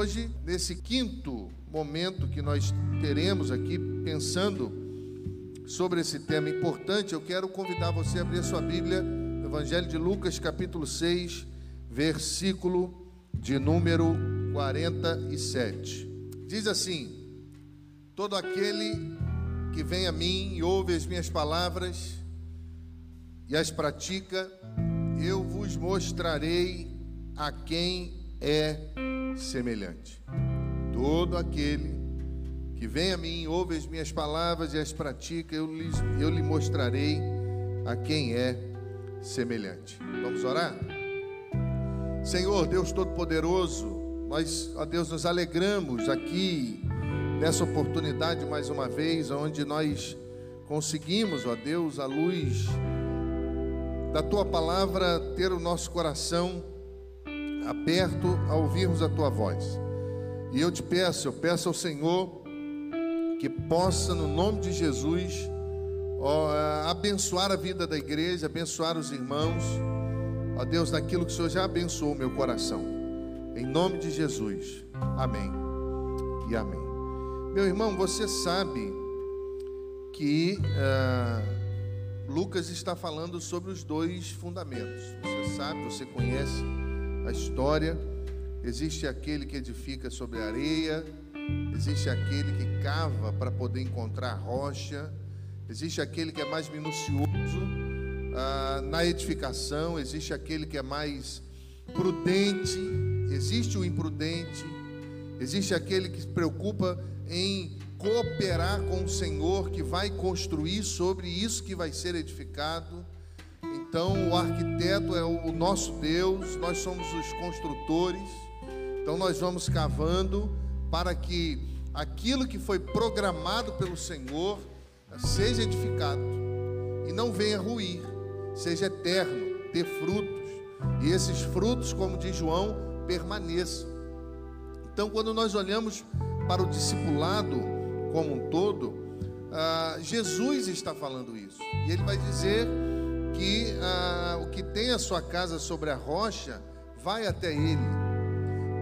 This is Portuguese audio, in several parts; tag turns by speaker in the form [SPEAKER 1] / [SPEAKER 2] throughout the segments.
[SPEAKER 1] hoje, nesse quinto momento que nós teremos aqui, pensando sobre esse tema importante, eu quero convidar você a abrir a sua Bíblia Evangelho de Lucas, capítulo 6, versículo de número 47. Diz assim: Todo aquele que vem a mim e ouve as minhas palavras e as pratica, eu vos mostrarei a quem é semelhante. Todo aquele que vem a mim, ouve as minhas palavras e as pratica, eu, eu lhe mostrarei a quem é semelhante. Vamos orar? Senhor, Deus Todo-Poderoso, nós, ó Deus, nos alegramos aqui nessa oportunidade mais uma vez, onde nós conseguimos, ó Deus, a luz da tua palavra, ter o nosso coração aberto a ouvirmos a tua voz. E eu te peço, eu peço ao Senhor que possa, no nome de Jesus, ó, abençoar a vida da igreja, abençoar os irmãos, ó Deus, daquilo que o Senhor já abençoou meu coração. Em nome de Jesus. Amém. E amém. Meu irmão, você sabe que uh, Lucas está falando sobre os dois fundamentos. Você sabe, você conhece a história. Existe aquele que edifica sobre areia, existe aquele que cava para poder encontrar rocha, existe aquele que é mais minucioso uh, na edificação, existe aquele que é mais prudente, existe o imprudente, existe aquele que se preocupa em cooperar com o Senhor que vai construir sobre isso que vai ser edificado. Então, o arquiteto é o nosso Deus, nós somos os construtores. Então, nós vamos cavando para que aquilo que foi programado pelo Senhor seja edificado e não venha ruir, seja eterno, dê frutos. E esses frutos, como diz João, permaneçam. Então, quando nós olhamos para o discipulado como um todo, ah, Jesus está falando isso. E ele vai dizer que ah, o que tem a sua casa sobre a rocha vai até ele.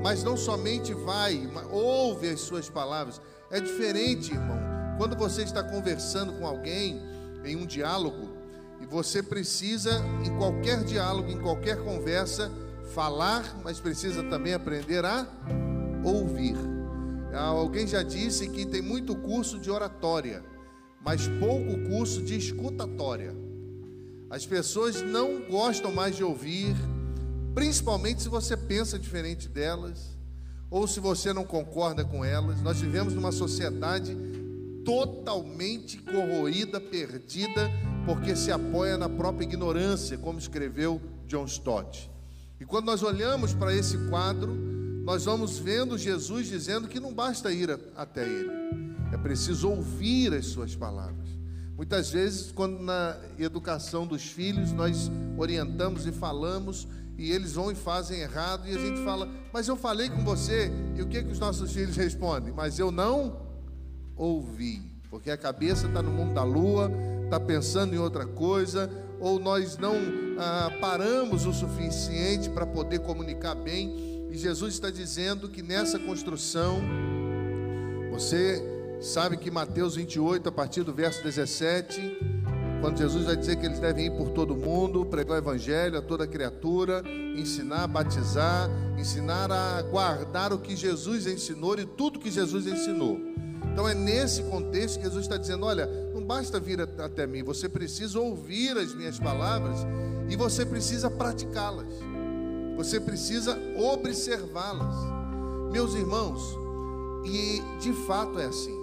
[SPEAKER 1] Mas não somente vai, ouve as suas palavras. É diferente, irmão. Quando você está conversando com alguém em um diálogo, e você precisa, em qualquer diálogo, em qualquer conversa, falar, mas precisa também aprender a ouvir. Ah, alguém já disse que tem muito curso de oratória, mas pouco curso de escutatória. As pessoas não gostam mais de ouvir, principalmente se você pensa diferente delas, ou se você não concorda com elas. Nós vivemos numa sociedade totalmente corroída, perdida, porque se apoia na própria ignorância, como escreveu John Stott. E quando nós olhamos para esse quadro, nós vamos vendo Jesus dizendo que não basta ir até Ele, é preciso ouvir as Suas palavras. Muitas vezes, quando na educação dos filhos nós orientamos e falamos, e eles vão e fazem errado, e a gente fala, mas eu falei com você, e o que, que os nossos filhos respondem? Mas eu não ouvi, porque a cabeça está no mundo da lua, está pensando em outra coisa, ou nós não ah, paramos o suficiente para poder comunicar bem e Jesus está dizendo que nessa construção, você sabe que Mateus 28, a partir do verso 17, quando Jesus vai dizer que eles devem ir por todo mundo, pregar o evangelho a toda criatura, ensinar, batizar, ensinar a guardar o que Jesus ensinou e tudo que Jesus ensinou. Então é nesse contexto que Jesus está dizendo: olha, não basta vir até mim, você precisa ouvir as minhas palavras e você precisa praticá-las. Você precisa observá-las. Meus irmãos, e de fato é assim.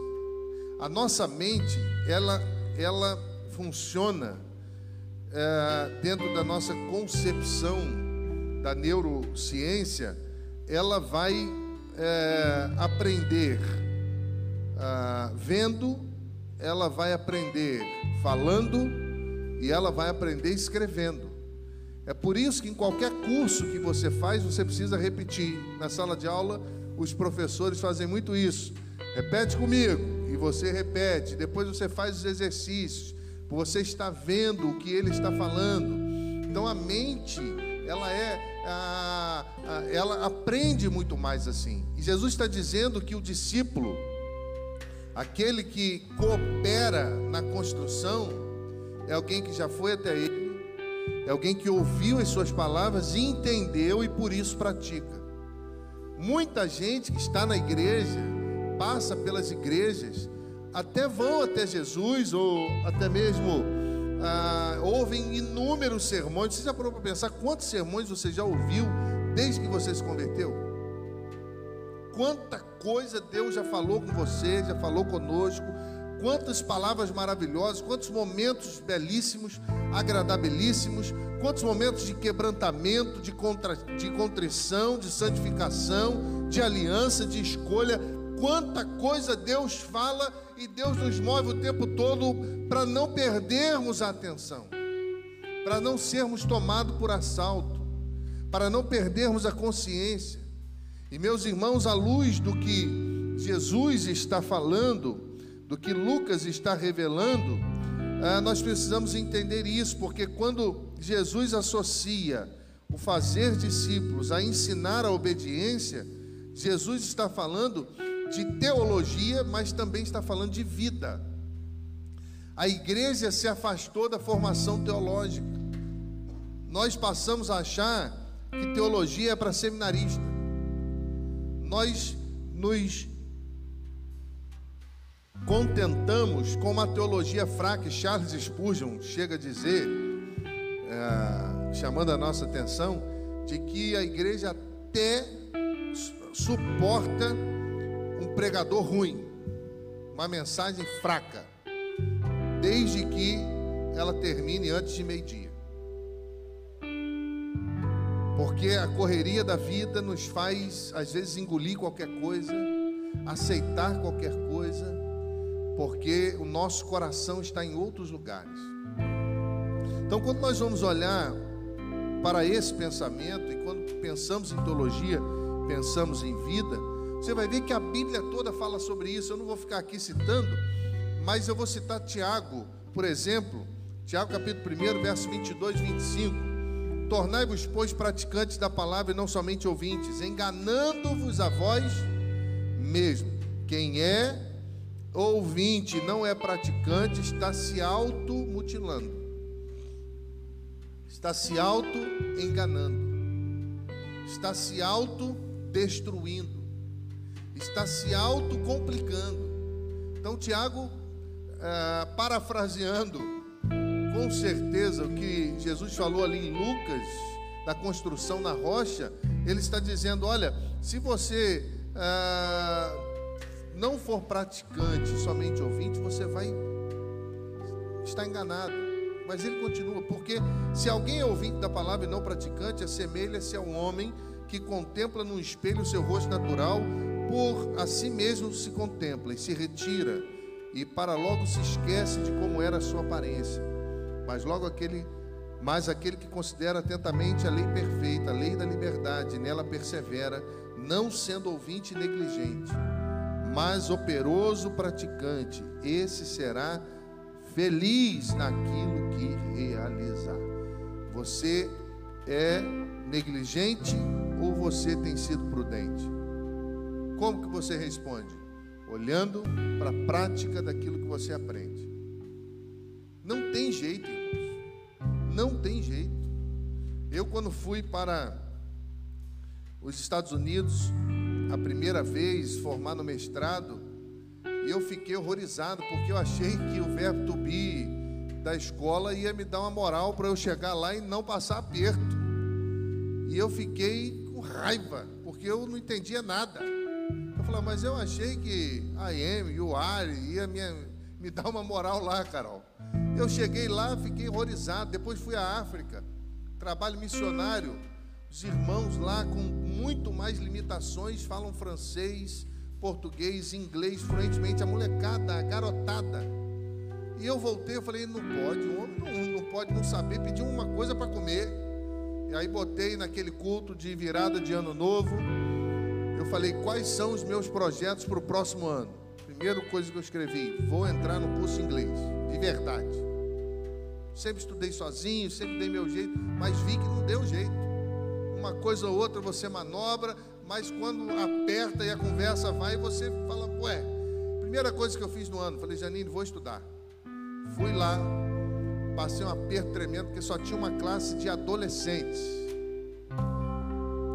[SPEAKER 1] A nossa mente, ela, ela funciona é, dentro da nossa concepção da neurociência, ela vai é, aprender ah, vendo, ela vai aprender falando e ela vai aprender escrevendo. É por isso que em qualquer curso que você faz, você precisa repetir. Na sala de aula, os professores fazem muito isso. Repete comigo, e você repete. Depois você faz os exercícios. Você está vendo o que ele está falando. Então a mente ela é, a, a, ela aprende muito mais assim. E Jesus está dizendo que o discípulo, aquele que coopera na construção, é alguém que já foi até ele, é alguém que ouviu as suas palavras e entendeu e por isso pratica. Muita gente que está na igreja, passa pelas igrejas, até vão até Jesus ou até mesmo ah, ouvem inúmeros sermões. Você já parou para pensar quantos sermões você já ouviu desde que você se converteu? Quanta coisa Deus já falou com você, já falou conosco, quantas palavras maravilhosas, quantos momentos belíssimos, agradabilíssimos, quantos momentos de quebrantamento, de, contra, de contrição, de santificação, de aliança, de escolha. Quanta coisa Deus fala e Deus nos move o tempo todo para não perdermos a atenção, para não sermos tomados por assalto, para não perdermos a consciência. E meus irmãos, à luz do que Jesus está falando, do que Lucas está revelando, ah, nós precisamos entender isso, porque quando Jesus associa o fazer discípulos a ensinar a obediência, Jesus está falando de teologia, mas também está falando de vida. A igreja se afastou da formação teológica. Nós passamos a achar que teologia é para seminarista. Nós nos contentamos com uma teologia fraca, Charles Spurgeon chega a dizer, é, chamando a nossa atenção, de que a igreja até suporta pregador ruim, uma mensagem fraca, desde que ela termine antes de meio-dia. Porque a correria da vida nos faz, às vezes, engolir qualquer coisa, aceitar qualquer coisa, porque o nosso coração está em outros lugares. Então, quando nós vamos olhar para esse pensamento, e quando pensamos em teologia, pensamos em vida, você vai ver que a Bíblia toda fala sobre isso. Eu não vou ficar aqui citando, mas eu vou citar Tiago, por exemplo, Tiago capítulo 1, verso 22 e 25. Tornai-vos, pois, praticantes da palavra e não somente ouvintes, enganando-vos a vós mesmo. Quem é ouvinte não é praticante está se automutilando, está se auto-enganando, está se auto-destruindo está se autocomplicando. Então, Tiago, é, parafraseando com certeza o que Jesus falou ali em Lucas, da construção na rocha, ele está dizendo: olha, se você é, não for praticante, somente ouvinte, você vai estar enganado. Mas ele continua, porque se alguém é ouvinte da palavra e não praticante, assemelha-se a um homem que contempla no espelho o seu rosto natural por a si mesmo se contempla e se retira, e para logo se esquece de como era a sua aparência. Mas logo aquele, mas aquele que considera atentamente a lei perfeita, a lei da liberdade, nela persevera, não sendo ouvinte negligente, mas operoso praticante, esse será feliz naquilo que realizar. Você é negligente ou você tem sido prudente? Como que você responde? Olhando para a prática daquilo que você aprende. Não tem jeito, irmãos. Não tem jeito. Eu, quando fui para os Estados Unidos, a primeira vez, formar no mestrado, eu fiquei horrorizado, porque eu achei que o verbo to be da escola ia me dar uma moral para eu chegar lá e não passar aperto. E eu fiquei com raiva, porque eu não entendia nada falou, mas eu achei que a M e o Ari ia me, me dar uma moral lá, Carol. Eu cheguei lá, fiquei horrorizado. Depois fui à África, trabalho missionário. Os irmãos lá, com muito mais limitações, falam francês, português, inglês fluentemente. A molecada, a garotada. E eu voltei, eu falei, não pode, o homem não, não pode não saber pedir uma coisa para comer. E aí botei naquele culto de virada de ano novo eu falei quais são os meus projetos para o próximo ano. Primeira coisa que eu escrevi: vou entrar no curso inglês, de verdade. Sempre estudei sozinho, sempre dei meu jeito, mas vi que não deu jeito. uma coisa ou outra você manobra, mas quando aperta e a conversa vai, você fala, ué, primeira coisa que eu fiz no ano, falei, Janine, vou estudar. Fui lá, passei um aperto tremendo, porque só tinha uma classe de adolescentes.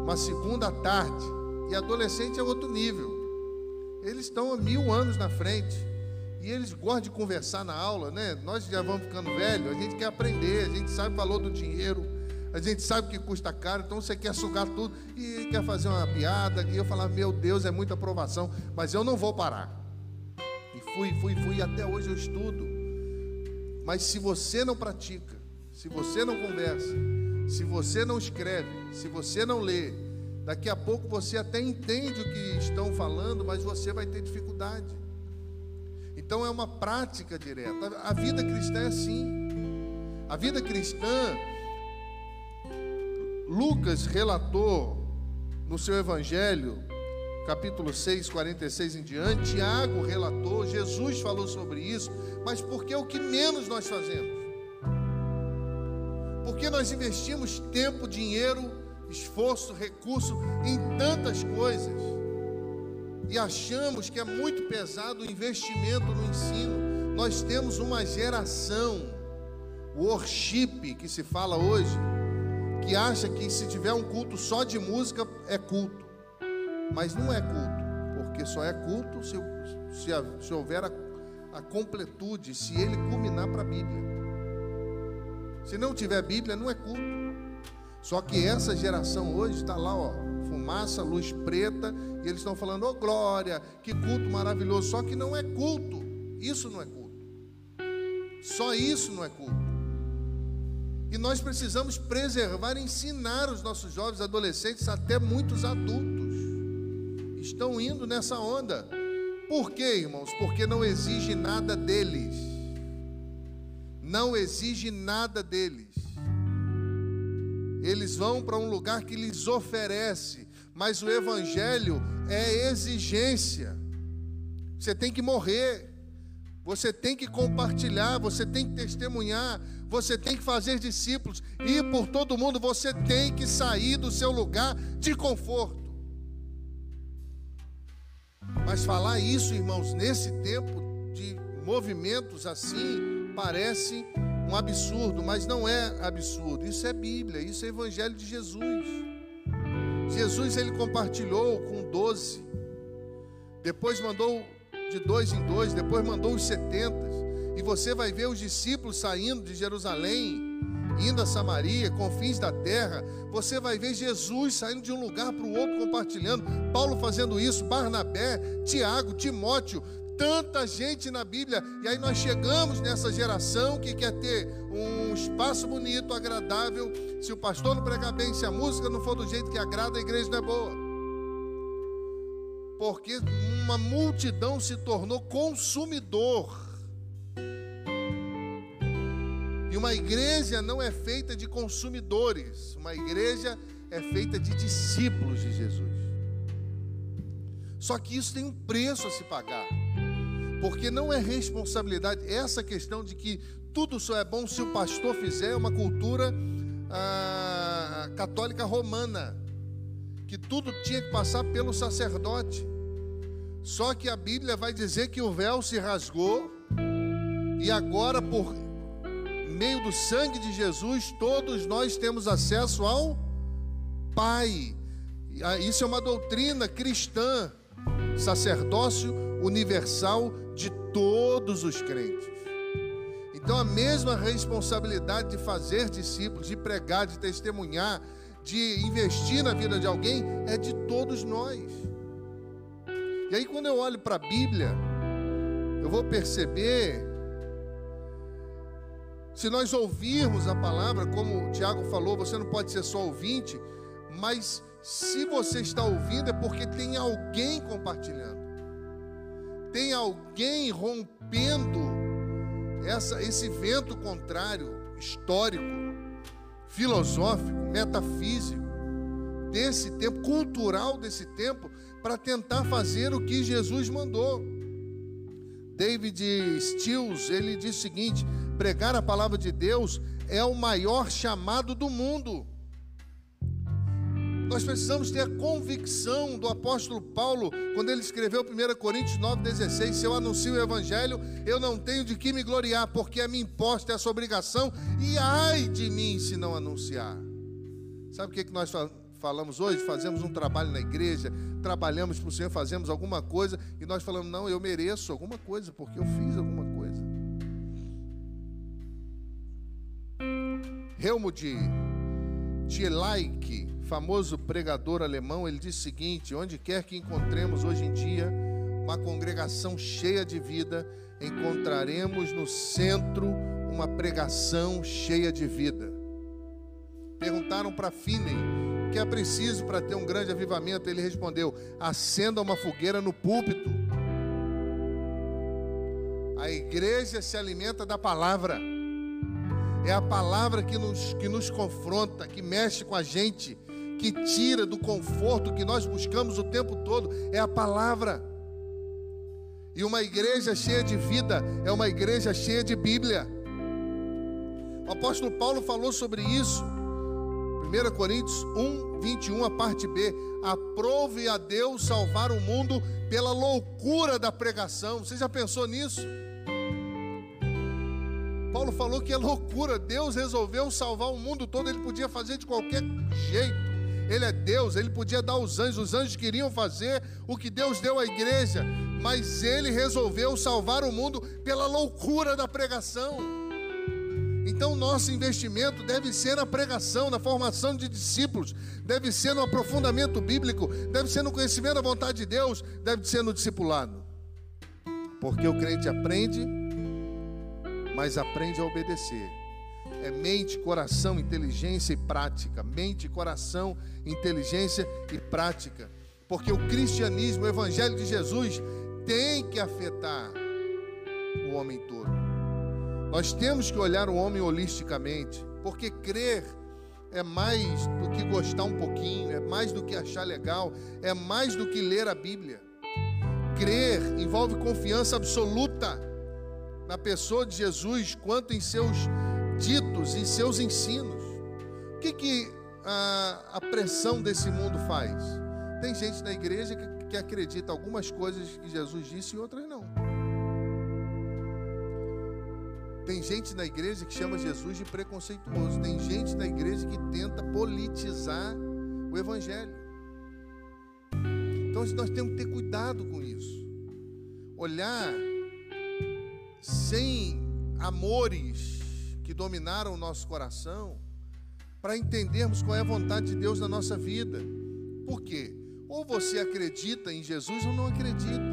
[SPEAKER 1] Uma segunda tarde. E adolescente é outro nível. Eles estão há mil anos na frente. E eles gostam de conversar na aula, né? Nós já vamos ficando velhos, a gente quer aprender, a gente sabe o valor do dinheiro, a gente sabe que custa caro, então você quer sugar tudo e quer fazer uma piada. E eu falar, meu Deus, é muita aprovação, mas eu não vou parar. E fui, fui, fui, e até hoje eu estudo. Mas se você não pratica, se você não conversa, se você não escreve, se você não lê, daqui a pouco você até entende o que estão falando, mas você vai ter dificuldade. Então é uma prática direta. A vida cristã é assim. A vida cristã, Lucas relatou no seu evangelho, capítulo 6, 46 em diante, Tiago relatou, Jesus falou sobre isso, mas porque é o que menos nós fazemos. Porque nós investimos tempo, dinheiro, esforço, recurso em tantas coisas e achamos que é muito pesado o investimento no ensino. Nós temos uma geração, worship, que se fala hoje, que acha que se tiver um culto só de música é culto. Mas não é culto, porque só é culto se, se, se houver a, a completude, se ele culminar para a Bíblia. Se não tiver Bíblia, não é culto. Só que essa geração hoje está lá, ó, fumaça, luz preta, e eles estão falando, oh glória, que culto maravilhoso. Só que não é culto. Isso não é culto. Só isso não é culto. E nós precisamos preservar, ensinar os nossos jovens, adolescentes, até muitos adultos. Estão indo nessa onda. Por quê, irmãos? Porque não exige nada deles. Não exige nada deles. Eles vão para um lugar que lhes oferece, mas o Evangelho é exigência. Você tem que morrer, você tem que compartilhar, você tem que testemunhar, você tem que fazer discípulos, ir por todo mundo, você tem que sair do seu lugar de conforto. Mas falar isso, irmãos, nesse tempo de movimentos assim, parece um absurdo, mas não é absurdo. Isso é Bíblia, isso é Evangelho de Jesus. Jesus ele compartilhou com doze, depois mandou de dois em dois, depois mandou os setenta. E você vai ver os discípulos saindo de Jerusalém, indo a Samaria, confins da terra. Você vai ver Jesus saindo de um lugar para o outro, compartilhando. Paulo fazendo isso, Barnabé, Tiago, Timóteo, tanta gente na Bíblia. E aí nós chegamos nessa geração que quer ter um espaço bonito, agradável. Se o pastor não pregar bem, se a música não for do jeito que agrada, a igreja não é boa. Porque uma multidão se tornou consumidor. E uma igreja não é feita de consumidores, uma igreja é feita de discípulos de Jesus. Só que isso tem um preço a se pagar. Porque não é responsabilidade, essa questão de que tudo só é bom se o pastor fizer, é uma cultura ah, católica romana, que tudo tinha que passar pelo sacerdote. Só que a Bíblia vai dizer que o véu se rasgou, e agora, por meio do sangue de Jesus, todos nós temos acesso ao Pai. Ah, isso é uma doutrina cristã, sacerdócio universal de todos os crentes. Então, a mesma responsabilidade de fazer discípulos, de pregar, de testemunhar, de investir na vida de alguém, é de todos nós. E aí, quando eu olho para a Bíblia, eu vou perceber, se nós ouvirmos a palavra, como o Tiago falou, você não pode ser só ouvinte, mas se você está ouvindo é porque tem alguém compartilhando tem alguém rompendo essa, esse vento contrário, histórico, filosófico, metafísico, desse tempo, cultural desse tempo, para tentar fazer o que Jesus mandou. David Stills, ele diz o seguinte: pregar a palavra de Deus é o maior chamado do mundo. Nós precisamos ter a convicção do apóstolo Paulo, quando ele escreveu 1 Coríntios 9,16: Se eu anuncio o Evangelho, eu não tenho de que me gloriar, porque a mim imposta essa obrigação, e ai de mim se não anunciar. Sabe o que, que nós falamos hoje? Fazemos um trabalho na igreja, trabalhamos para o Senhor, fazemos alguma coisa, e nós falamos: Não, eu mereço alguma coisa, porque eu fiz alguma coisa. Helmut Tielaik, famoso pregador alemão, ele diz o seguinte: onde quer que encontremos hoje em dia uma congregação cheia de vida, encontraremos no centro uma pregação cheia de vida. Perguntaram para Finney o que é preciso para ter um grande avivamento. Ele respondeu: acenda uma fogueira no púlpito. A igreja se alimenta da palavra. É a palavra que nos, que nos confronta, que mexe com a gente, que tira do conforto que nós buscamos o tempo todo. É a palavra. E uma igreja cheia de vida é uma igreja cheia de Bíblia. O apóstolo Paulo falou sobre isso. 1 Coríntios 1, 21, a parte B. Aprove a Deus salvar o mundo pela loucura da pregação. Você já pensou nisso? Paulo falou que é loucura. Deus resolveu salvar o mundo todo, ele podia fazer de qualquer jeito. Ele é Deus, ele podia dar os anjos, os anjos queriam fazer o que Deus deu à igreja, mas ele resolveu salvar o mundo pela loucura da pregação. Então, nosso investimento deve ser na pregação, na formação de discípulos, deve ser no aprofundamento bíblico, deve ser no conhecimento da vontade de Deus, deve ser no discipulado. Porque o crente aprende mas aprende a obedecer. É mente, coração, inteligência e prática. Mente, coração, inteligência e prática. Porque o cristianismo, o evangelho de Jesus, tem que afetar o homem todo. Nós temos que olhar o homem holisticamente, porque crer é mais do que gostar um pouquinho, é mais do que achar legal, é mais do que ler a Bíblia. Crer envolve confiança absoluta na pessoa de Jesus quanto em seus ditos, em seus ensinos. O que, que a, a pressão desse mundo faz? Tem gente na igreja que, que acredita algumas coisas que Jesus disse e outras não. Tem gente na igreja que chama Jesus de preconceituoso. Tem gente na igreja que tenta politizar o evangelho. Então nós temos que ter cuidado com isso. Olhar sem amores que dominaram o nosso coração, para entendermos qual é a vontade de Deus na nossa vida. Por quê? Ou você acredita em Jesus ou não acredita.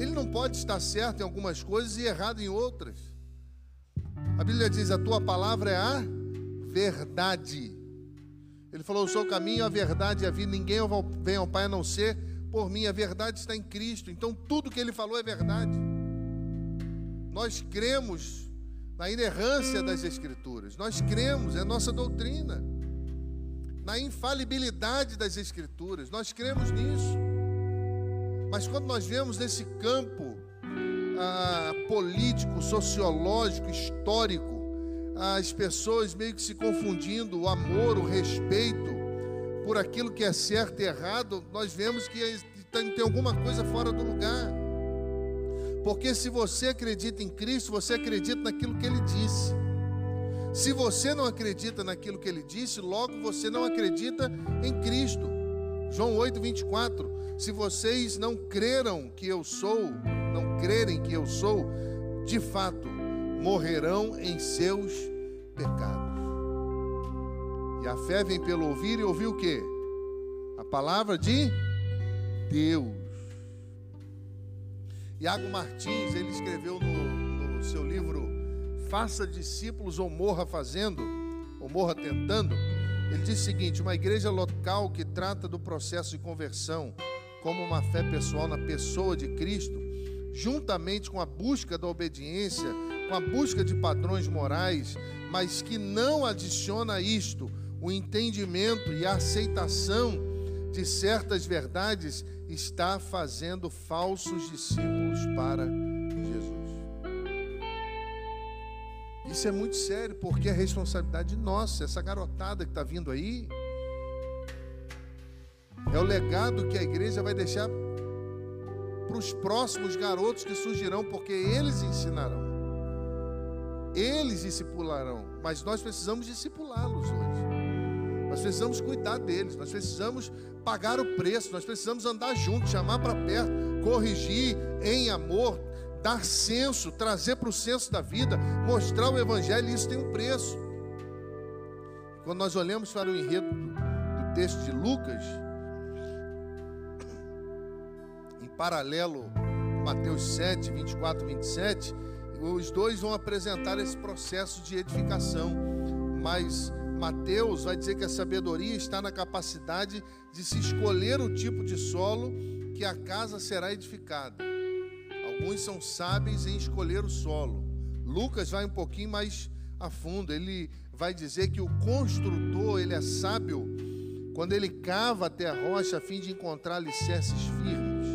[SPEAKER 1] Ele não pode estar certo em algumas coisas e errado em outras. A Bíblia diz: a tua palavra é a verdade. Ele falou: Eu sou o caminho, a verdade e a vida. Ninguém vem ao Pai a não ser por mim. A verdade está em Cristo. Então tudo que ele falou é verdade. Nós cremos na inerrância das Escrituras, nós cremos, é nossa doutrina, na infalibilidade das Escrituras, nós cremos nisso. Mas quando nós vemos nesse campo ah, político, sociológico, histórico, as pessoas meio que se confundindo, o amor, o respeito por aquilo que é certo e errado, nós vemos que tem alguma coisa fora do lugar. Porque se você acredita em Cristo, você acredita naquilo que ele disse. Se você não acredita naquilo que ele disse, logo você não acredita em Cristo. João 8, 24. Se vocês não creram que eu sou, não crerem que eu sou, de fato morrerão em seus pecados. E a fé vem pelo ouvir e ouvir o que? A palavra de Deus. Iago Martins, ele escreveu no, no seu livro Faça discípulos ou morra fazendo, ou morra tentando. Ele diz o seguinte: uma igreja local que trata do processo de conversão como uma fé pessoal na pessoa de Cristo, juntamente com a busca da obediência, com a busca de padrões morais, mas que não adiciona a isto o entendimento e a aceitação de certas verdades está fazendo falsos discípulos para Jesus. Isso é muito sério, porque é responsabilidade nossa. Essa garotada que está vindo aí, É o legado que a igreja vai deixar para os próximos garotos que surgirão, porque eles ensinarão. Eles discipularão, mas nós precisamos discipulá-los hoje. Nós precisamos cuidar deles, nós precisamos pagar o preço, nós precisamos andar juntos, chamar para perto, corrigir em amor, dar senso, trazer para o senso da vida, mostrar o Evangelho, e isso tem um preço. Quando nós olhamos para o enredo do texto de Lucas, em paralelo Mateus 7, 24 e 27, os dois vão apresentar esse processo de edificação, mas Mateus vai dizer que a sabedoria está na capacidade de se escolher o tipo de solo que a casa será edificada. Alguns são sábios em escolher o solo. Lucas vai um pouquinho mais a fundo. Ele vai dizer que o construtor, ele é sábio quando ele cava até a rocha a fim de encontrar alicerces firmes.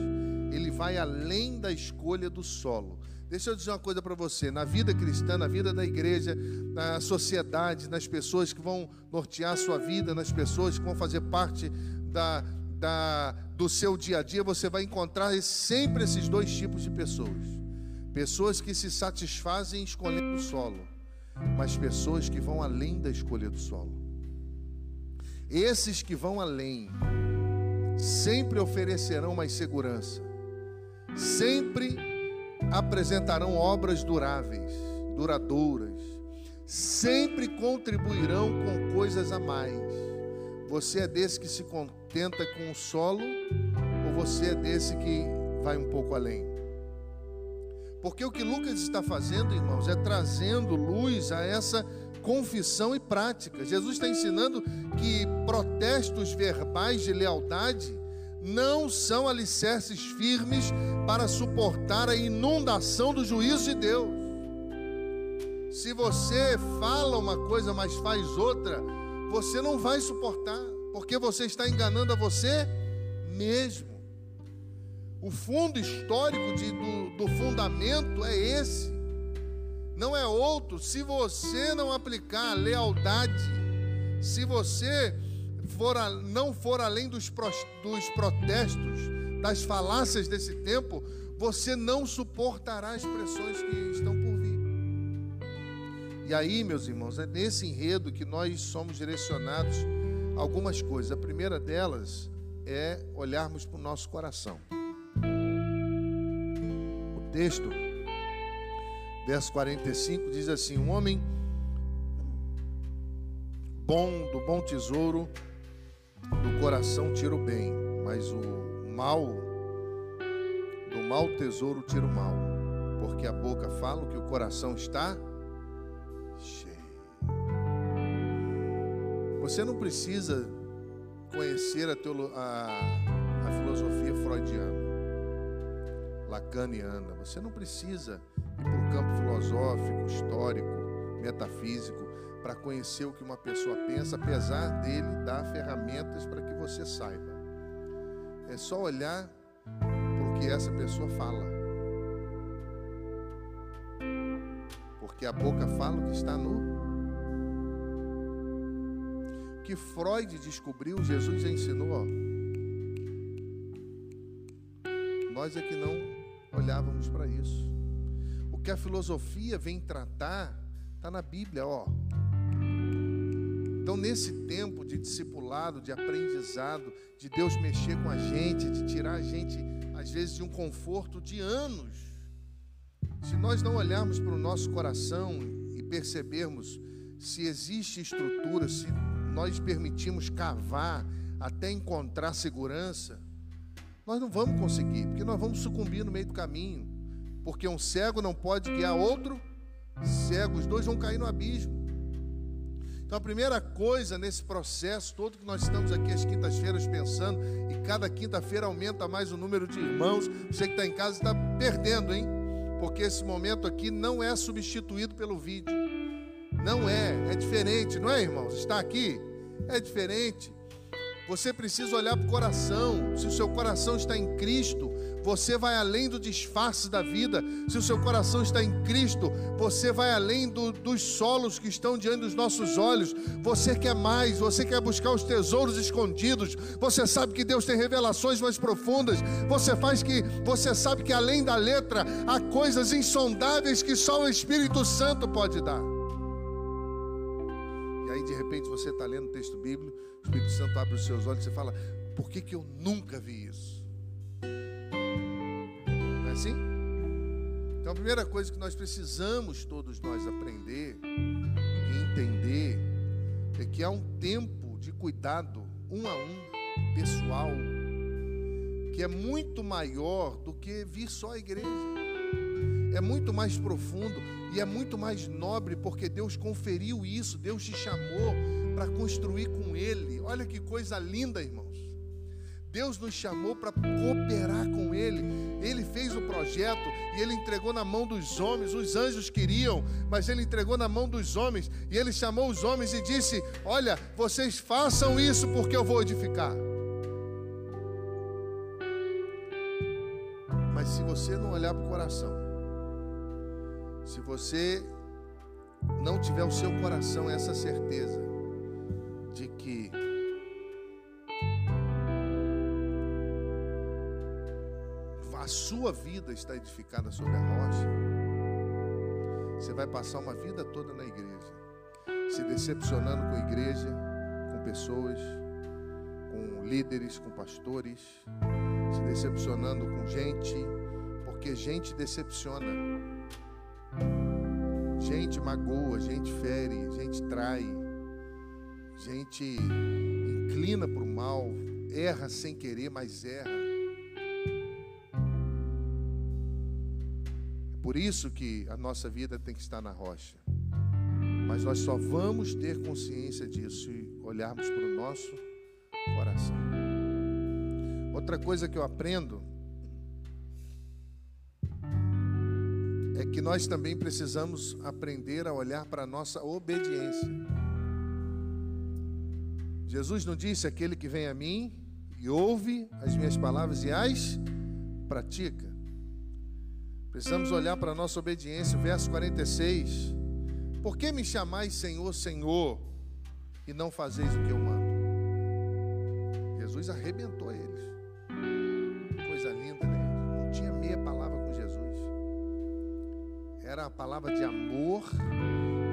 [SPEAKER 1] Ele vai além da escolha do solo. Deixa eu dizer uma coisa para você: na vida cristã, na vida da igreja, na sociedade, nas pessoas que vão nortear a sua vida, nas pessoas que vão fazer parte da, da, do seu dia a dia, você vai encontrar sempre esses dois tipos de pessoas: pessoas que se satisfazem escolhendo o solo, mas pessoas que vão além da escolha do solo. Esses que vão além sempre oferecerão mais segurança, sempre apresentarão obras duráveis, duradouras, sempre contribuirão com coisas a mais. Você é desse que se contenta com o solo ou você é desse que vai um pouco além? Porque o que Lucas está fazendo, irmãos, é trazendo luz a essa confissão e prática. Jesus está ensinando que protestos verbais de lealdade não são alicerces firmes para suportar a inundação do juízo de Deus. Se você fala uma coisa, mas faz outra, você não vai suportar, porque você está enganando a você mesmo. O fundo histórico de, do, do fundamento é esse, não é outro. Se você não aplicar lealdade, se você for a, não for além dos, dos protestos, das falácias desse tempo, você não suportará as pressões que estão por vir. E aí, meus irmãos, é nesse enredo que nós somos direcionados a algumas coisas. A primeira delas é olharmos para o nosso coração. O texto, verso 45, diz assim: Um homem bom, do bom tesouro, do coração tira o bem, mas o mal, do mau tesouro tira o mal, porque a boca fala que o coração está cheio. Você não precisa conhecer a, teolo, a, a filosofia freudiana, lacaniana, você não precisa ir para o campo filosófico, histórico, metafísico para conhecer o que uma pessoa pensa, apesar dele dar ferramentas para que você saiba. É só olhar para o que essa pessoa fala. Porque a boca fala o que está no. O que Freud descobriu, Jesus ensinou. Ó. Nós é que não olhávamos para isso. O que a filosofia vem tratar, está na Bíblia, ó. Então, nesse tempo de discipulado, de aprendizado, de Deus mexer com a gente, de tirar a gente, às vezes, de um conforto de anos, se nós não olharmos para o nosso coração e percebermos se existe estrutura, se nós permitimos cavar até encontrar segurança, nós não vamos conseguir, porque nós vamos sucumbir no meio do caminho, porque um cego não pode guiar outro cego, os dois vão cair no abismo. Então, a primeira coisa nesse processo todo que nós estamos aqui às quintas-feiras pensando, e cada quinta-feira aumenta mais o número de irmãos, você que está em casa está perdendo, hein? Porque esse momento aqui não é substituído pelo vídeo. Não é, é diferente, não é, irmãos? Está aqui? É diferente. Você precisa olhar para o coração. Se o seu coração está em Cristo, você vai além do disfarce da vida. Se o seu coração está em Cristo, você vai além do, dos solos que estão diante dos nossos olhos. Você quer mais, você quer buscar os tesouros escondidos. Você sabe que Deus tem revelações mais profundas. Você faz que você sabe que além da letra há coisas insondáveis que só o Espírito Santo pode dar. E aí de repente você está lendo o texto bíblico, o Espírito Santo abre os seus olhos e fala: por que, que eu nunca vi isso? Assim? Então a primeira coisa que nós precisamos todos nós aprender e entender é que há um tempo de cuidado um a um, pessoal, que é muito maior do que vir só à igreja. É muito mais profundo e é muito mais nobre porque Deus conferiu isso, Deus te chamou para construir com Ele. Olha que coisa linda, irmãos. Deus nos chamou para cooperar com Ele. Ele fez o projeto e Ele entregou na mão dos homens. Os anjos queriam, mas Ele entregou na mão dos homens. E Ele chamou os homens e disse: Olha, vocês façam isso porque eu vou edificar. Mas se você não olhar para o coração, se você não tiver o seu coração essa certeza de que a sua vida está edificada sobre a rocha, você vai passar uma vida toda na igreja, se decepcionando com a igreja, com pessoas, com líderes, com pastores, se decepcionando com gente, porque gente decepciona, gente magoa, gente fere, gente trai, gente inclina para o mal, erra sem querer, mas erra. Por isso que a nossa vida tem que estar na rocha. Mas nós só vamos ter consciência disso e olharmos para o nosso coração. Outra coisa que eu aprendo é que nós também precisamos aprender a olhar para a nossa obediência. Jesus não disse: aquele que vem a mim e ouve as minhas palavras e as pratica. Precisamos olhar para a nossa obediência, verso 46. Por que me chamais Senhor, Senhor, e não fazeis o que eu mando? Jesus arrebentou eles. Coisa linda, né? Não tinha meia palavra com Jesus. Era a palavra de amor,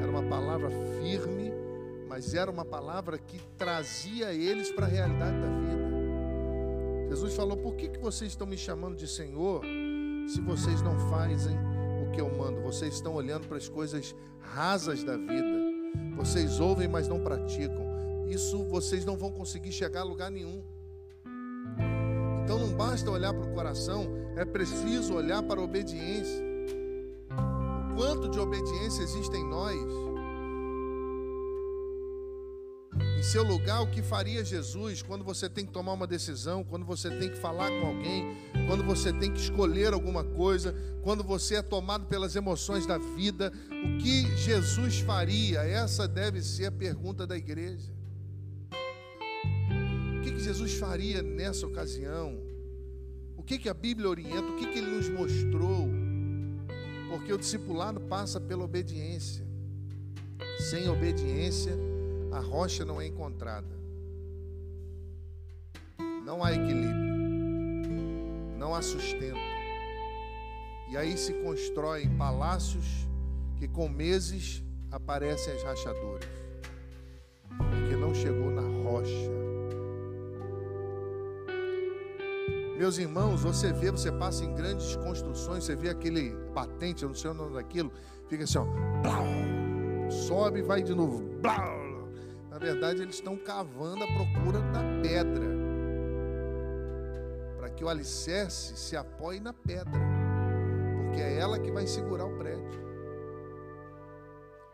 [SPEAKER 1] era uma palavra firme, mas era uma palavra que trazia eles para a realidade da vida. Jesus falou: Por que, que vocês estão me chamando de Senhor? Se vocês não fazem o que eu mando. Vocês estão olhando para as coisas rasas da vida. Vocês ouvem, mas não praticam. Isso vocês não vão conseguir chegar a lugar nenhum. Então não basta olhar para o coração, é preciso olhar para a obediência. O quanto de obediência existe em nós? Em seu lugar o que faria Jesus quando você tem que tomar uma decisão, quando você tem que falar com alguém, quando você tem que escolher alguma coisa, quando você é tomado pelas emoções da vida, o que Jesus faria? Essa deve ser a pergunta da igreja. O que, que Jesus faria nessa ocasião? O que, que a Bíblia orienta? O que, que ele nos mostrou? Porque o discipulado passa pela obediência. Sem obediência, a rocha não é encontrada. Não há equilíbrio. Não há sustento. E aí se constroem palácios que com meses aparecem as rachaduras. Porque não chegou na rocha. Meus irmãos, você vê, você passa em grandes construções, você vê aquele batente, eu não sei o nome daquilo, fica assim, ó, blau, sobe e vai de novo, blau, verdade, eles estão cavando a procura da pedra, para que o alicerce se apoie na pedra, porque é ela que vai segurar o prédio.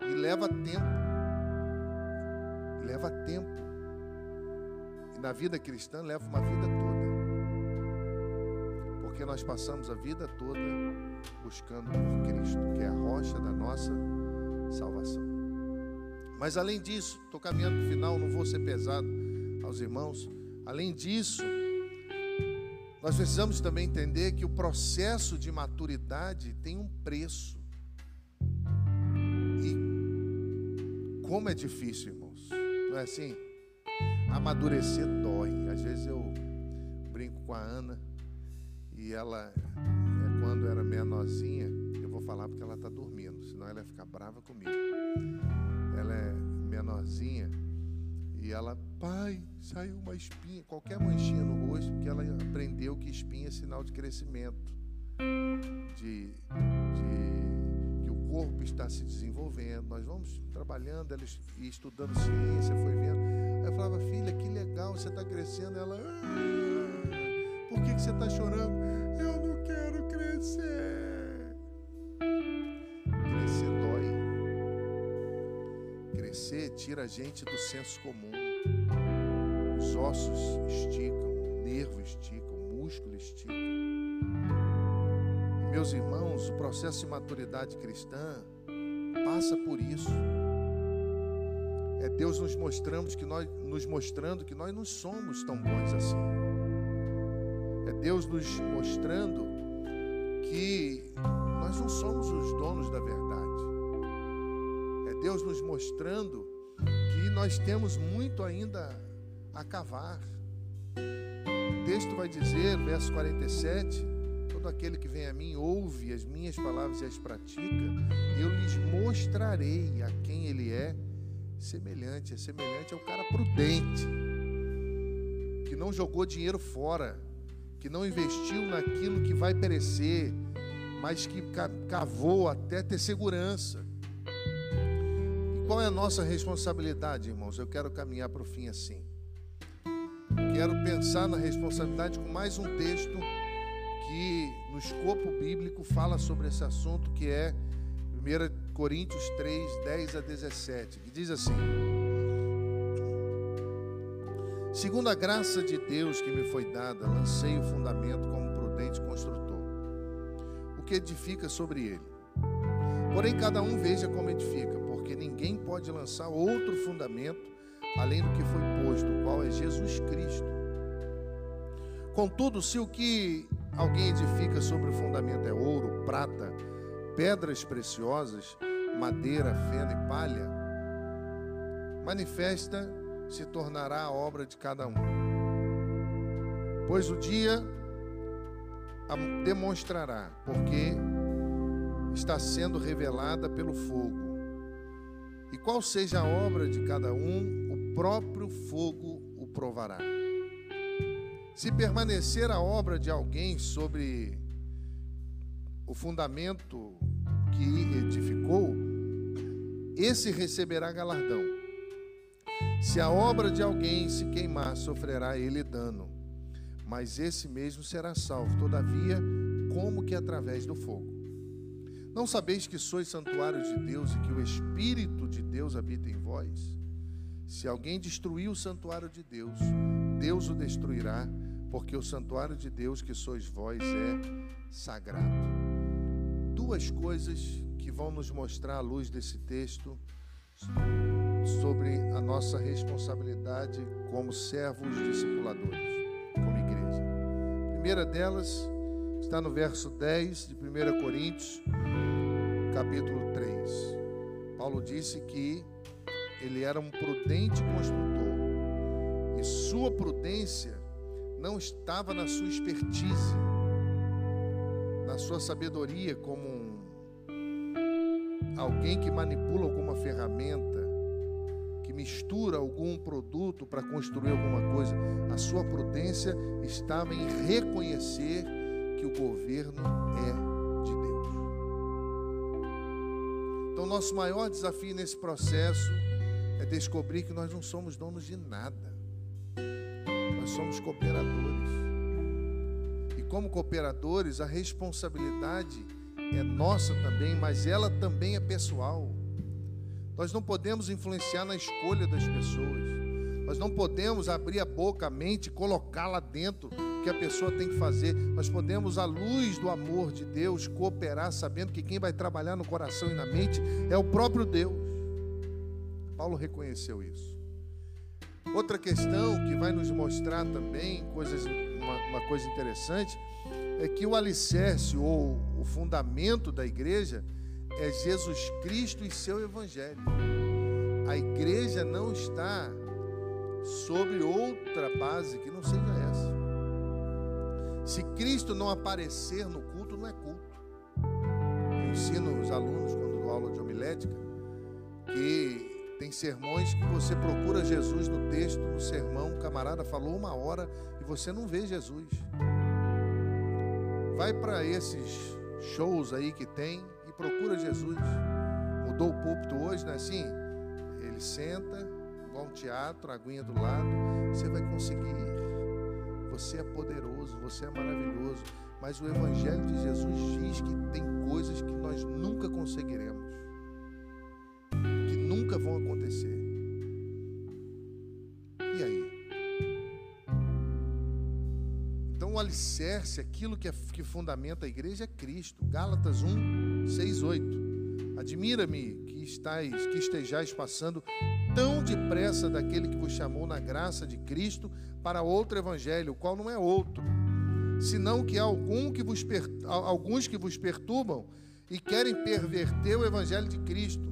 [SPEAKER 1] E leva tempo. Leva tempo. E na vida cristã leva uma vida toda. Porque nós passamos a vida toda buscando por Cristo, que é a rocha da nossa salvação. Mas além disso, estou caminhando para o final, não vou ser pesado aos irmãos. Além disso, Nós precisamos também entender que o processo de maturidade tem um preço. E como é difícil, irmãos. Não é assim? Amadurecer dói. Às vezes eu brinco com a Ana e ela, é, quando era menorzinha, eu vou falar porque ela está dormindo, senão ela ia ficar brava comigo. Ela é menorzinha e ela, pai, saiu uma espinha, qualquer manchinha no rosto, porque ela aprendeu que espinha é sinal de crescimento, de, de que o corpo está se desenvolvendo. Nós vamos trabalhando ela, e estudando ciência, foi vendo. Aí eu falava, filha, que legal, você está crescendo. Ela, ah, por que, que você está chorando? Eu não quero crescer. Crescer Crescer tira a gente do senso comum. Os ossos esticam, o nervo estica, o músculo estica. Meus irmãos, o processo de maturidade cristã passa por isso. É Deus nos mostrando que nós nos mostrando que nós não somos tão bons assim. É Deus nos mostrando que nós não somos os donos da verdade. Deus nos mostrando que nós temos muito ainda a cavar. O texto vai dizer, verso 47, todo aquele que vem a mim ouve as minhas palavras e as pratica, eu lhes mostrarei a quem ele é semelhante. É semelhante ao cara prudente, que não jogou dinheiro fora, que não investiu naquilo que vai perecer, mas que cavou até ter segurança. Qual é a nossa responsabilidade, irmãos? Eu quero caminhar para o fim assim. Quero pensar na responsabilidade com mais um texto que no escopo bíblico fala sobre esse assunto, que é 1 Coríntios 3, 10 a 17, que diz assim: Segundo a graça de Deus que me foi dada, lancei o fundamento como prudente construtor, o que edifica sobre ele. Porém, cada um veja como edifica, porque ninguém pode lançar outro fundamento além do que foi posto, o qual é Jesus Cristo. Contudo, se o que alguém edifica sobre o fundamento é ouro, prata, pedras preciosas, madeira, feno e palha, manifesta se tornará a obra de cada um. Pois o dia a demonstrará, porque está sendo revelada pelo fogo. E qual seja a obra de cada um, o próprio fogo o provará. Se permanecer a obra de alguém sobre o fundamento que edificou, esse receberá galardão. Se a obra de alguém se queimar, sofrerá ele dano, mas esse mesmo será salvo, todavia, como que através do fogo. Não sabeis que sois santuário de Deus e que o Espírito de Deus habita em vós? Se alguém destruir o santuário de Deus, Deus o destruirá, porque o santuário de Deus que sois vós é sagrado duas coisas que vão nos mostrar à luz desse texto sobre a nossa responsabilidade como servos discipuladores, como igreja. A primeira delas está no verso 10 de 1 Coríntios, capítulo 3. Paulo disse que ele era um prudente construtor e sua prudência não estava na sua expertise, na sua sabedoria como um, alguém que manipula alguma ferramenta, que mistura algum produto para construir alguma coisa. A sua prudência estava em reconhecer que o governo é Então, nosso maior desafio nesse processo é descobrir que nós não somos donos de nada, nós somos cooperadores como cooperadores, a responsabilidade é nossa também, mas ela também é pessoal. Nós não podemos influenciar na escolha das pessoas. Nós não podemos abrir a boca, a mente, colocá-la dentro que a pessoa tem que fazer. Nós podemos, à luz do amor de Deus, cooperar, sabendo que quem vai trabalhar no coração e na mente é o próprio Deus. Paulo reconheceu isso. Outra questão que vai nos mostrar também coisas uma, uma coisa interessante é que o alicerce ou o fundamento da igreja é Jesus Cristo e seu Evangelho. A igreja não está sobre outra base que não seja essa. Se Cristo não aparecer no culto, não é culto. Eu ensino os alunos, quando dou aula de homilética, que tem sermões que você procura Jesus no texto, no sermão, o camarada falou uma hora e você não vê Jesus. Vai para esses shows aí que tem e procura Jesus. Mudou o púlpito hoje, não é assim? Ele senta, igual um teatro, aguinha do lado, você vai conseguir. Você é poderoso, você é maravilhoso. Mas o Evangelho de Jesus diz que tem coisas que nós nunca conseguiremos, que nunca vão acontecer. E aí? Então, o alicerce, aquilo que, é, que fundamenta a igreja é Cristo. Gálatas 1, 6, 8. Admira-me que, estáis, que estejais passando tão depressa daquele que vos chamou na graça de Cristo para outro evangelho, o qual não é outro, senão que há algum que vos, alguns que vos perturbam e querem perverter o evangelho de Cristo.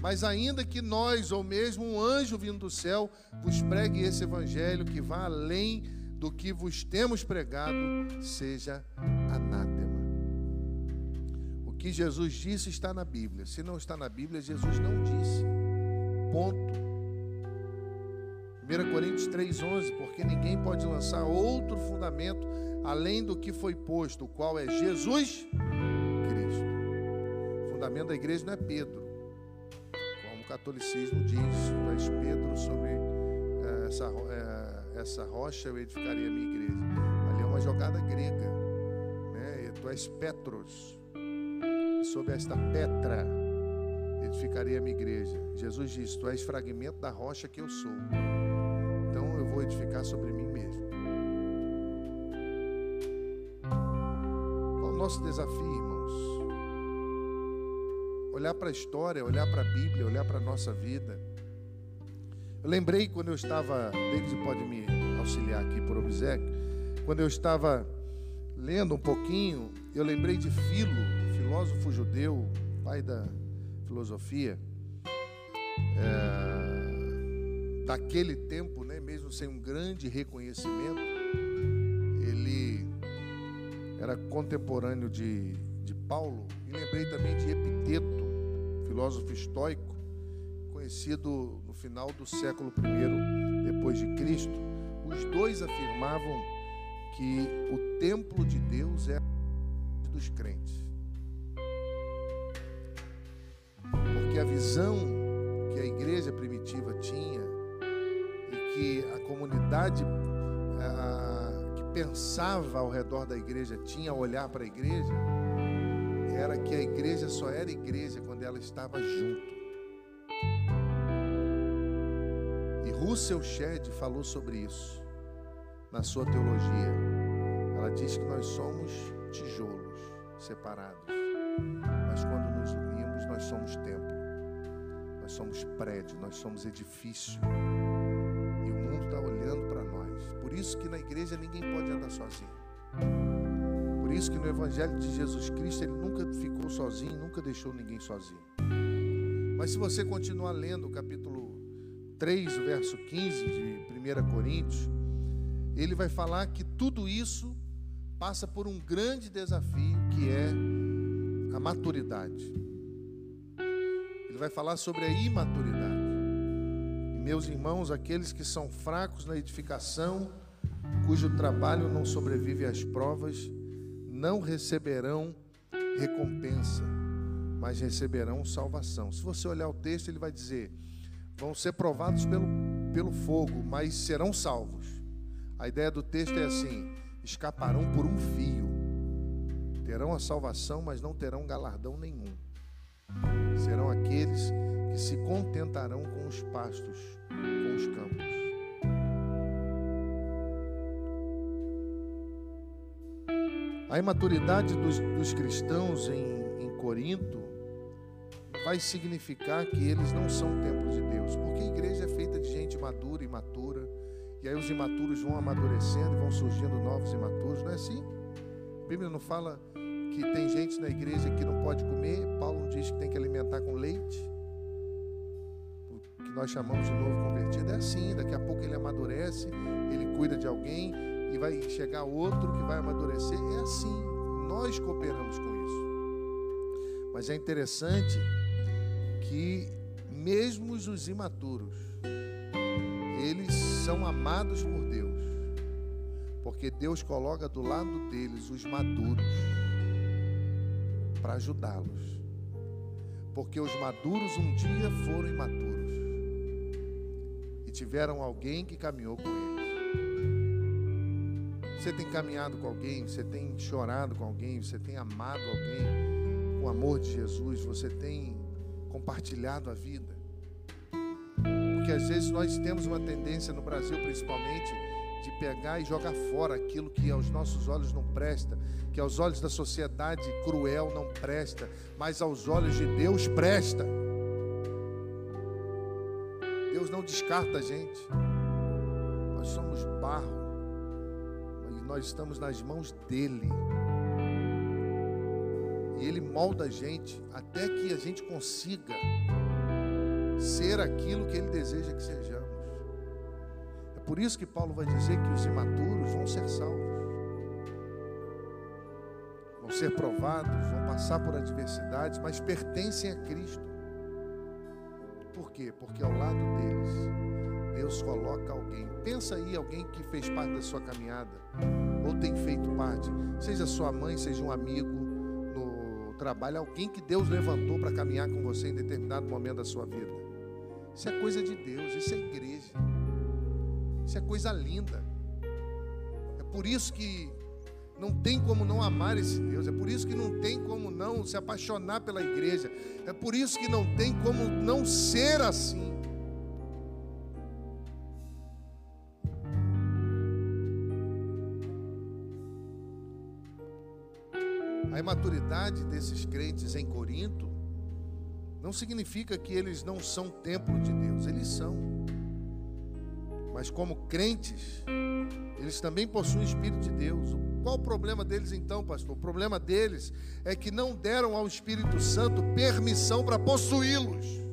[SPEAKER 1] Mas ainda que nós, ou mesmo um anjo vindo do céu, vos pregue esse evangelho que vá além do que vos temos pregado, seja anátema. Que Jesus disse está na Bíblia. Se não está na Bíblia, Jesus não disse. Ponto. 1 Coríntios 3,11, porque ninguém pode lançar outro fundamento além do que foi posto, o qual é Jesus Cristo. O fundamento da igreja não é Pedro, como o catolicismo diz, és Pedro sobre é, essa, é, essa rocha eu edificaria a minha igreja. Ali é uma jogada grega, né? tu és Petros, sobre esta Petra edificarei a minha igreja. Jesus disse: Tu és fragmento da rocha que eu sou. Então eu vou edificar sobre mim mesmo. Qual o nosso desafio, irmãos? Olhar para a história, olhar para a Bíblia, olhar para a nossa vida. Eu lembrei quando eu estava, David pode me auxiliar aqui por obséquio, quando eu estava lendo um pouquinho, eu lembrei de Filo, filósofo judeu, pai da filosofia, é, daquele tempo, né, mesmo sem um grande reconhecimento, ele era contemporâneo de, de Paulo, e lembrei também de Epiteto, filósofo estoico, conhecido no final do século I depois de Cristo. Os dois afirmavam que o templo de Deus é dos crentes. Visão que a igreja primitiva tinha e que a comunidade a, que pensava ao redor da igreja tinha a olhar para a igreja era que a igreja só era igreja quando ela estava junto. E Russell Shedd falou sobre isso na sua teologia. Ela diz que nós somos tijolos separados, mas quando nos unimos, nós somos templo nós somos prédio, nós somos edifício. E o mundo está olhando para nós. Por isso que na igreja ninguém pode andar sozinho. Por isso que no Evangelho de Jesus Cristo ele nunca ficou sozinho, nunca deixou ninguém sozinho. Mas se você continuar lendo o capítulo 3, o verso 15 de 1 Coríntios, ele vai falar que tudo isso passa por um grande desafio que é a maturidade. Ele vai falar sobre a imaturidade. E meus irmãos, aqueles que são fracos na edificação, cujo trabalho não sobrevive às provas, não receberão recompensa, mas receberão salvação. Se você olhar o texto, ele vai dizer: vão ser provados pelo, pelo fogo, mas serão salvos. A ideia do texto é assim: escaparão por um fio, terão a salvação, mas não terão galardão nenhum serão aqueles que se contentarão com os pastos, com os campos. A imaturidade dos, dos cristãos em, em Corinto vai significar que eles não são templo de Deus, porque a igreja é feita de gente madura e imatura, E aí os imaturos vão amadurecendo e vão surgindo novos imaturos, não é assim? A Bíblia não fala que tem gente na igreja que não pode comer, Paulo diz que tem que alimentar com leite. O que nós chamamos de novo convertido é assim, daqui a pouco ele amadurece, ele cuida de alguém e vai chegar outro que vai amadurecer, é assim. Nós cooperamos com isso. Mas é interessante que mesmo os imaturos, eles são amados por Deus, porque Deus coloca do lado deles os maduros para ajudá-los. Porque os maduros um dia foram imaturos e tiveram alguém que caminhou com eles. Você tem caminhado com alguém, você tem chorado com alguém, você tem amado alguém com o amor de Jesus, você tem compartilhado a vida. Porque às vezes nós temos uma tendência no Brasil, principalmente, de pegar e jogar fora aquilo que aos nossos olhos não presta, que aos olhos da sociedade cruel não presta, mas aos olhos de Deus presta. Deus não descarta a gente. Nós somos barro nós estamos nas mãos dele. E ele molda a gente até que a gente consiga ser aquilo que ele deseja que sejamos. Por isso que Paulo vai dizer que os imaturos vão ser salvos. Vão ser provados, vão passar por adversidades, mas pertencem a Cristo. Por quê? Porque ao lado deles Deus coloca alguém. Pensa aí alguém que fez parte da sua caminhada ou tem feito parte, seja sua mãe, seja um amigo no trabalho, alguém que Deus levantou para caminhar com você em determinado momento da sua vida. Isso é coisa de Deus, isso é igreja. Isso é coisa linda. É por isso que não tem como não amar esse Deus, é por isso que não tem como não se apaixonar pela igreja, é por isso que não tem como não ser assim. A imaturidade desses crentes em Corinto não significa que eles não são templo de Deus, eles são. Mas como crentes, eles também possuem o Espírito de Deus. Qual o problema deles então, pastor? O problema deles é que não deram ao Espírito Santo permissão para possuí-los.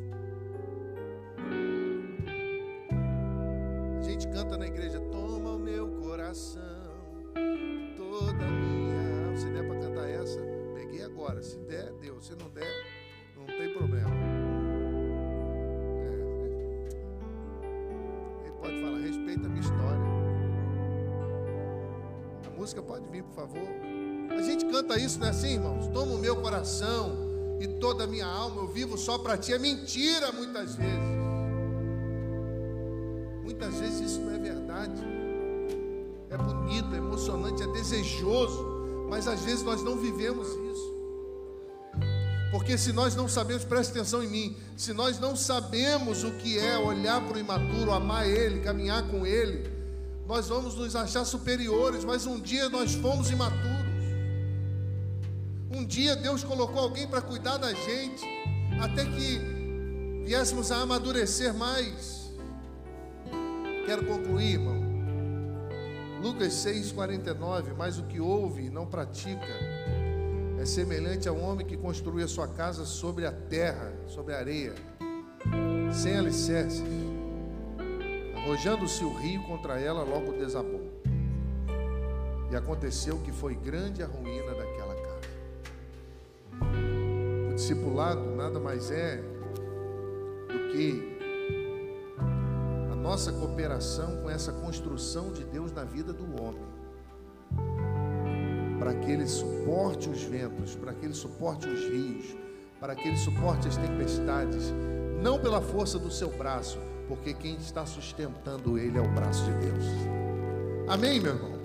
[SPEAKER 1] Para ti. É mentira muitas vezes. Muitas vezes isso não é verdade. É bonito, é emocionante, é desejoso, mas às vezes nós não vivemos isso. Porque se nós não sabemos, preste atenção em mim, se nós não sabemos o que é olhar para o imaturo, amar ele, caminhar com ele, nós vamos nos achar superiores, mas um dia nós fomos imaturos. Um dia Deus colocou alguém para cuidar da gente, até que viéssemos a amadurecer mais. Quero concluir, irmão. Lucas 6,49, mas o que ouve e não pratica é semelhante a um homem que construiu a sua casa sobre a terra, sobre a areia, sem alicerces. Arrojando-se o rio contra ela, logo desabou. E aconteceu que foi grande a ruína daquela discipulado nada mais é do que a nossa cooperação com essa construção de Deus na vida do homem para que ele suporte os ventos, para que ele suporte os rios, para que ele suporte as tempestades, não pela força do seu braço, porque quem está sustentando ele é o braço de Deus. Amém, meu irmão?